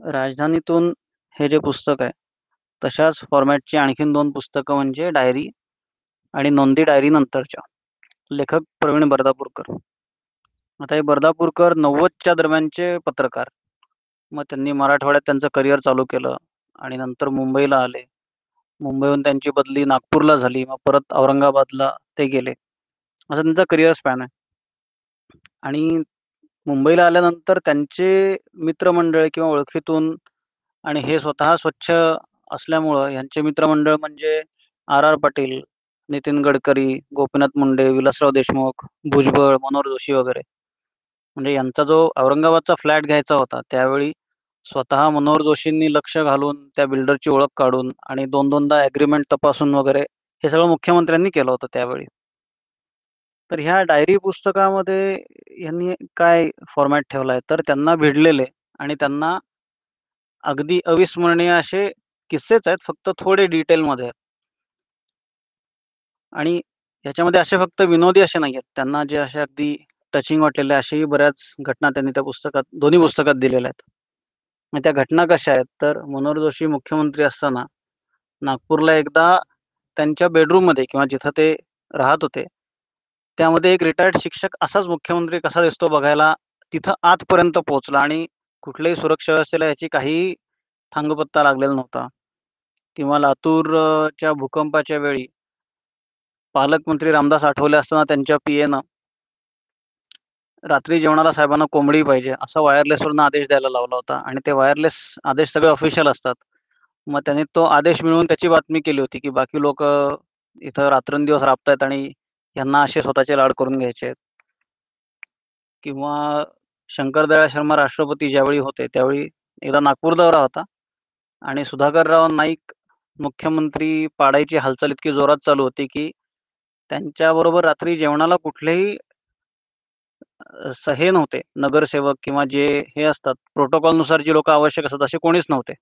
राजधानीतून हे जे पुस्तक आहे तशाच फॉर्मॅटची आणखीन दोन पुस्तकं म्हणजे डायरी आणि नोंदी डायरी नंतरच्या. लेखक प्रवीण बर्दापूरकर. आता हे बर्दापूरकर नव्वदच्या दरम्यानचे पत्रकार. मग त्यांनी मराठवाड्यात त्यांचं करिअर चालू केलं आणि नंतर मुंबईला आले. मुंबईहून त्यांची बदली नागपूरला झाली मग परत औरंगाबादला ते गेले. असं त्यांचा करिअर स्पॅन आहे. आणि मुंबईला आल्यानंतर त्यांचे मित्रमंडळ किंवा ओळखीतून आणि हे स्वतः स्वच्छ असल्यामुळं यांचे मित्रमंडळ म्हणजे आर आर पाटील नितीन गडकरी गोपीनाथ मुंडे विलासराव देशमुख भुजबळ मनोहर जोशी वगैरे. म्हणजे यांचा जो औरंगाबादचा फ्लॅट घ्यायचा होता त्यावेळी स्वतः मनोहर जोशींनी लक्ष घालून त्या बिल्डरची ओळख काढून आणि दोन दोनदा ॲग्रीमेंट तपासून वगैरे हे सगळं मुख्यमंत्र्यांनी केलं होतं त्यावेळी. तर ह्या डायरी पुस्तकामध्ये यांनी काय फॉर्मॅट ठेवलाय? तर त्यांना भिडलेले आणि त्यांना अगदी अविस्मरणीय असे किस्सेच आहेत फक्त थोडे डिटेलमध्ये आहेत. आणि याच्यामध्ये असे फक्त विनोदी असे नाही आहेत त्यांना जे असे अगदी टचिंग वाटलेले असेही बऱ्याच घटना त्यांनी त्या पुस्तकात दोन्ही पुस्तकात दिलेल्या आहेत. मग त्या घटना कशा आहेत? तर मनोहर जोशी मुख्यमंत्री असताना नागपूरला एकदा त्यांच्या बेडरूममध्ये किंवा जिथं ते राहत होते त्यामध्ये एक रिटायर्ड शिक्षक असाच मुख्यमंत्री कसा दिसतो बघायला तिथं आतपर्यंत पोहोचला आणि कुठल्याही सुरक्षा व्यवस्थेला याची काही थांगपत्ता लागलेला नव्हता. किंवा लातूरच्या भूकंपाच्या वेळी पालकमंत्री रामदास आठवले असताना त्यांच्या पी एनं रात्री जेवणाला साहेबांना कोंबडी पाहिजे असा वायरलेसवरनं आदेश द्यायला लावला होता आणि ते वायरलेस आदेश सगळे ऑफिशियल असतात. मग त्यांनी तो आदेश मिळवून त्याची बातमी केली होती की बाकी लोक इथं रात्रंदिवस राबतायत आणि यांना असे स्वतःचे लाड करून घ्यायचे. आहेत किंवा शंकरदयाळ शर्मा राष्ट्रपती ज्यावेळी होते त्यावेळी एकदा नागपूर दौरा होता. आणि सुधाकरराव नाईक मुख्यमंत्री पाडायची हालचाल इतकी जोरात चालू होती की त्यांच्याबरोबर रात्री जेवणाला कुठलेही हे नव्हते. नगरसेवक किंवा जे हे असतात प्रोटोकॉलनुसार जी लोक आवश्यक असतात असे कोणीच नव्हते.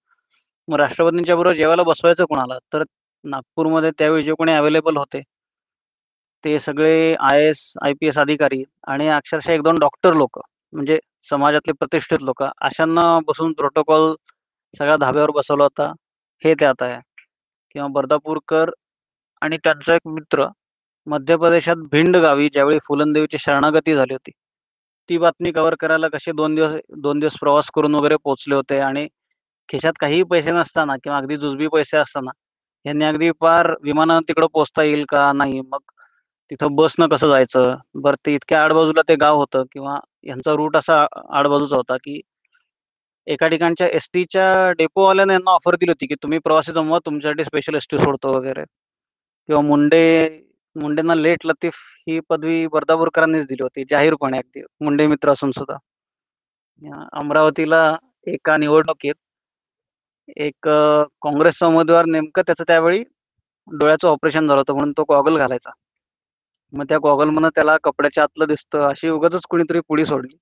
मग राष्ट्रपतींच्या बरोबर जेवायला बसवायचं कोणाला? तर नागपूरमध्ये त्यावेळी जे कोणी अवेलेबल होते ते सगळे I S I P S अधिकारी आणि अक्षरशः एक दोन डॉक्टर लोक म्हणजे समाजातले प्रतिष्ठित लोक अशांना बसून प्रोटोकॉल सगळ्या धाब्यावर बसवला होता. हे त्यात आहे. किंवा बर्दापूरकर आणि त्यांचा एक मित्र मध्य प्रदेशात भिंड गावी ज्यावेळी फुलंदेवीची शरणागती झाली होती ती बातमी कव्हर करायला कसे दोन दिवस दोन दिवस प्रवास करून वगैरे पोहोचले होते आणि खिशात काहीही पैसे नसताना किंवा अगदी जुजबी पैसे असताना यांनी अगदी फार विमानानं तिकडं पोचता येईल का? नाही. मग तिथं बसनं कसं जायचं? बरं ते इतक्या आडबाजूला ते गाव होतं किंवा यांचा रूट असा आडबाजूचा होता की एका ठिकाणच्या एस टीच्या डेपोवाल्याने यांना ऑफर दिली होती की तुम्ही प्रवासी जमवा तुमच्यासाठी स्पेशल एस टी सोडतो वगैरे. किंवा मुंडे मुंडेंना लेट लतीफ ही पदवी बर्दापूरकरांनीच दिली होती जाहीरपणे अगदी. मुंडे मित्र असून सुद्धा. अमरावतीला एका निवडणुकीत एक काँग्रेसचा उमेदवार नेमकं त्याचं त्यावेळी डोळ्याचं ऑपरेशन झालं होतं म्हणून तो गॉगल घालायचा. मग त्या गॉगल गॉगलमधनं त्याला कपड्याच्या आतलं दिसतं. अशी उगाच कुणीतरी पुढी सोडली.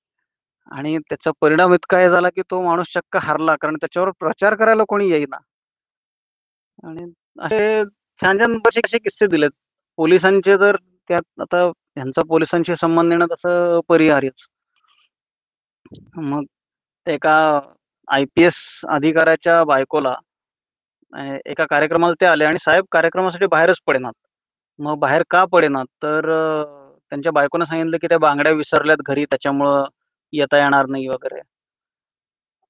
आणि त्याचा परिणाम इतका हे झाला की तो माणूस चक्क हारला. कारण त्याच्यावर प्रचार करायला कोणी येईना. आणि असे छान छान बरेचसे असे किस्से दिलेत. पोलिसांचे तर त्यात आता ह्यांचा पोलिसांशी संबंध येणं तसं अपरिहार्यच. मग एका आय पी एस अधिकाऱ्याच्या बायकोला एका कार्यक्रमाला ते आले आणि साहेब कार्यक्रमासाठी बाहेरच पडेनात. मग बाहेर का पडेना? तर त्यांच्या बायकोनं सांगितलं की त्या बांगड्या विसरल्यात घरी त्याच्यामुळं येता येणार नाही वगैरे.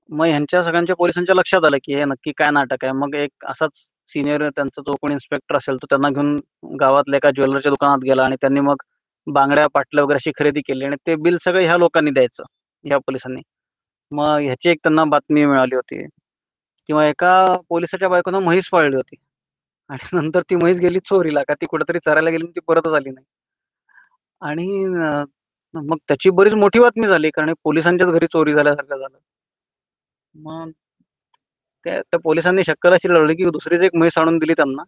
मग ह्यांच्या सगळ्यांच्या पोलिसांच्या लक्षात आलं की हे नक्की काय नाटक आहे. मग एक असाच सिनियर त्यांचा जो कोणी इन्स्पेक्टर असेल तो त्यांना घेऊन गावातल्या एका ज्वेलरच्या दुकानात गेला आणि त्यांनी मग बांगड्या पाटल्या वगैरे अशी खरेदी केली आणि ते बिल सगळं ह्या लोकांनी द्यायचं ह्या पोलिसांनी. मग ह्याची एक त्यांना बातमी मिळाली होती. किंवा एका पोलिसाच्या बायकोनं म्हैस पाळली होती. आणि नंतर ती म्हैस गेली चोरीला का ती कुठेतरी चरायला गेली ती परतच आली नाही. आणि मग त्याची बरीच मोठी बातमी झाली कारण पोलिसांच्याच घरी चोरी झाल्यासारखं झालं. मग त्या त्या पोलिसांनी शक्कल अशी लढली की दुसरीच एक म्हैस आणून दिली त्यांना.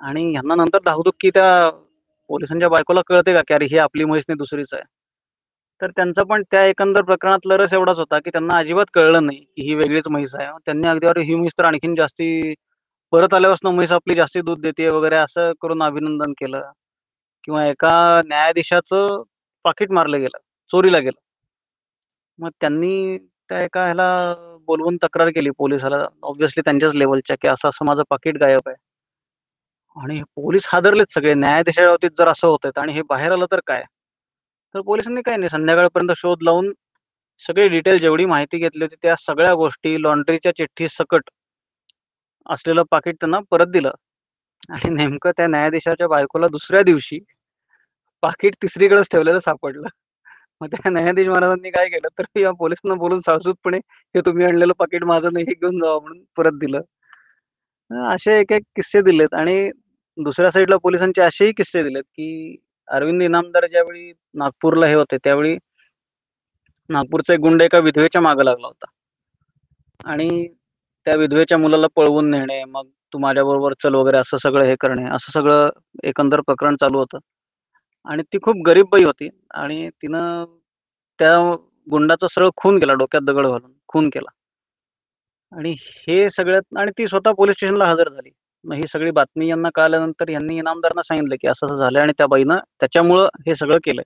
आणि ह्यांना नंतर धाकधूक की त्या पोलिसांच्या बायकोला कळते का की अरे ही आपली म्हैस नाही दुसरीच आहे. तर त्यांचा पण त्या एकंदर प्रकरणातला रस एवढाच होता की त्यांना अजिबात कळलं नाही की ही वेगळीच म्हैस आहे. त्यांनी अगदी अरे ही म्हैस तर आणखीन जास्ती परत आल्यापासून म्हैस आपली जास्ती दूध देते वगैरे असं करून अभिनंदन केलं. किंवा एका न्यायाधीशाचं पाकिट मारलं गेलं चोरीला गेलं. मग त्यांनी त्या एका ह्याला बोलवून तक्रार केली पोलिसाला. ऑब्व्हियसली त्यांच्याच लेवलच्या की असं असं माझं पाकिट गायब आहे. आणि पोलीस हादरलेच सगळे. न्यायाधीशाच्या बाबतीत जर असं होत आणि हे बाहेर आलं तर काय? तर पोलिसांनी काय नाही संध्याकाळपर्यंत शोध लावून सगळी डिटेल जेवढी माहिती घेतली होती त्या सगळ्या गोष्टी लॉन्ड्रीच्या चिठ्ठी सकट असलेलं पाकिट त्यांना परत दिलं. आणि नेमकं त्या न्यायाधीशाच्या बायकोला दुसऱ्या दिवशी पाकिट तिसरीकडेच ठेवलेलं सापडलं. मग त्या न्यायाधीश महाराजांनी काय केलं? तर या पोलिसांना बोलून सावसूतपणे हे तुम्ही आणलेलं पाकिट माझं नाही हे घेऊन जावं म्हणून परत दिलं. असे एक एक किस्से दिलेत आणि दुसऱ्या साईडला पोलिसांचे असेही किस्से दिलेत की अरविंद इनामदार ज्यावेळी नागपूरला हे होते त्यावेळी नागपूरचा एक गुंड एका विधवेच्या मागे लागला होता. आणि त्या विधवेच्या मुलाला पळवून नेणे मग तू माझ्याबरोबर चल वगैरे असं सगळं हे करणे असं सगळं एकंदर प्रकरण चालू होतं. आणि ती खूप गरीब बाई होती आणि तिनं त्या गुंडाचा सरळ खून केला डोक्यात दगड घालून खून केला. आणि हे सगळ्यात आणि ती स्वतः पोलीस स्टेशनला हजर झाली. मग ही सगळी बातमी यांना कळल्यानंतर यांनी इनामदारांना सांगितलं की असं असं झालं आणि त्या बाईनं त्याच्यामुळं हे सगळं केलंय.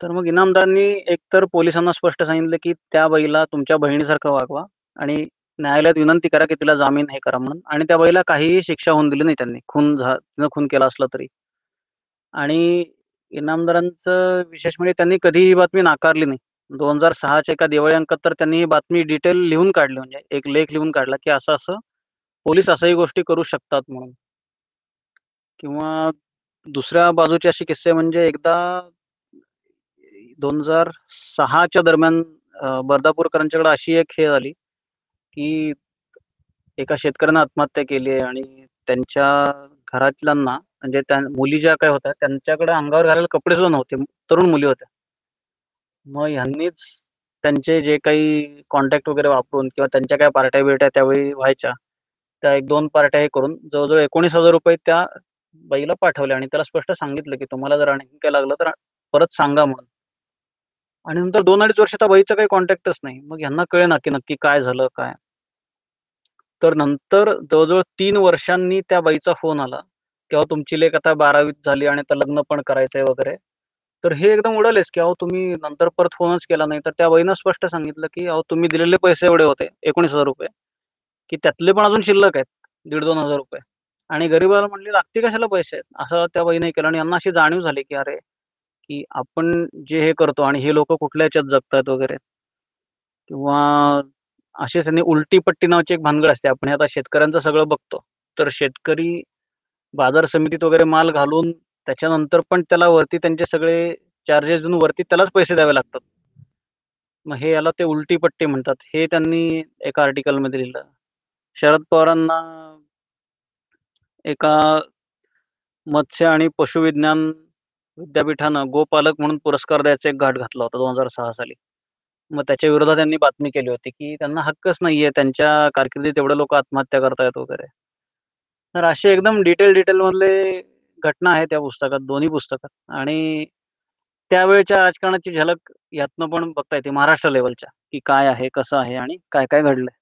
तर मग इनामदारांनी एकतर पोलिसांना स्पष्ट सांगितलं की त्या बाईला तुमच्या बहिणीसारखं वागवा आणि न्यायालयात विनंती करा की तिला जामीन हे करा म्हणून. आणि त्या बाईला काहीही शिक्षा होऊन दिली नाही त्यांनी. खून झा तिनं खून केला असला तरी. आणि इनामदारांचं विशेष म्हणजे त्यांनी कधी ही बातमी नाकारली नाही. दोन हजार सहाच्या एका दिवाळी अंकात तर त्यांनी ही बातमी डिटेल लिहून काढली. म्हणजे एक लेख लिहून काढला की असं असं पोलीस असंही गोष्टी करू शकतात म्हणून. किंवा दुसऱ्या बाजूचे असे किस्से म्हणजे एकदा दोन हजार सहाच्या दरम्यान बर्दापूरकरांच्याकडे अशी एक हे झाली की एका शेतकऱ्यानं आत्महत्या केली आहे आणि त्यांच्या घरातल्यांना म्हणजे त्या मुली ज्या काय होत्या त्यांच्याकडे अंगावर घालायला कपडे सुद्धा नव्हते. तरुण मुली होत्या. मग ह्यांनीच त्यांचे जे काही कॉन्टॅक्ट वगैरे वापरून किंवा त्यांच्या काय पार्ट्या बिर्ट्या त्यावेळी व्हायच्या त्या एक दोन पार्ट्या हे करून जवळजवळ एकोणीस हजार रुपये त्या बाईला पाठवले आणि त्याला स्पष्ट सांगितलं की तुम्हाला जर आणखी काय लागलं तर परत सांगा म्हणून. आणि नंतर दोन अडीच वर्ष त्या बाईचा काही कॉन्टॅक्टच नाही. मग यांना कळे ना की नक्की काय झालं काय? तर नंतर जवळजवळ तीन वर्षांनी त्या बाईचा फोन आला. किंवा तुमची लेख आता बारावीत झाली आणि आता लग्न पण करायचंय वगैरे. तर हे एकदम उडालेच की अहो तुम्ही नंतर परत फोनच केला नाही. तर त्या बाईनं स्पष्ट सांगितलं की अहो तुम्ही दिलेले पैसे एवढे होते एकोणीस हजार रुपये. की त्यातले पण अजून शिल्लक आहेत दीड दोन हजार रुपये. आणि गरीबाला म्हणले लागते कशाला पैसे? आहेत असं त्या बाईने केलं आणि यांना अशी जाणीव झाली की अरे की आपण जे हे करतो आणि हे लोक कुठल्या याच्यात जगतात वगैरे? किंवा असे त्यांनी उलटी पट्टी नावाची एक भानगड असते. आपण आता शेतकऱ्यांचं सगळं बघतो. तर शेतकरी बाजार समितीत वगैरे माल घालून त्याच्यानंतर पण त्याला वरती त्यांचे सगळे चार्जेस देऊन वरती त्यालाच पैसे द्यावे लागतात. मग हे याला ते उलटी पट्टी म्हणतात. हे त्यांनी एका आर्टिकलमध्ये लिहिलं. शरद पवारांना एका मत्स्य आणि पशुविज्ञान विद्यापीठानं गोपालक म्हणून पुरस्कार द्यायचा एक घाट घातला होता दोन हजार सहा साली. मग त्याच्या विरोधात त्यांनी बातमी केली होती की त्यांना हक्कच नाहीये त्यांच्या कारकिर्दीत एवढे लोक आत्महत्या करतायत वगैरे. तर असे एकदम डिटेल डिटेल मधले घटना आहे त्या पुस्तकात दोन्ही पुस्तकात. आणि त्यावेळेच्या राजकारणाची झलक यातनं पण बघता येते महाराष्ट्र लेवलच्या की काय आहे कसं आहे आणि काय काय घडलंय.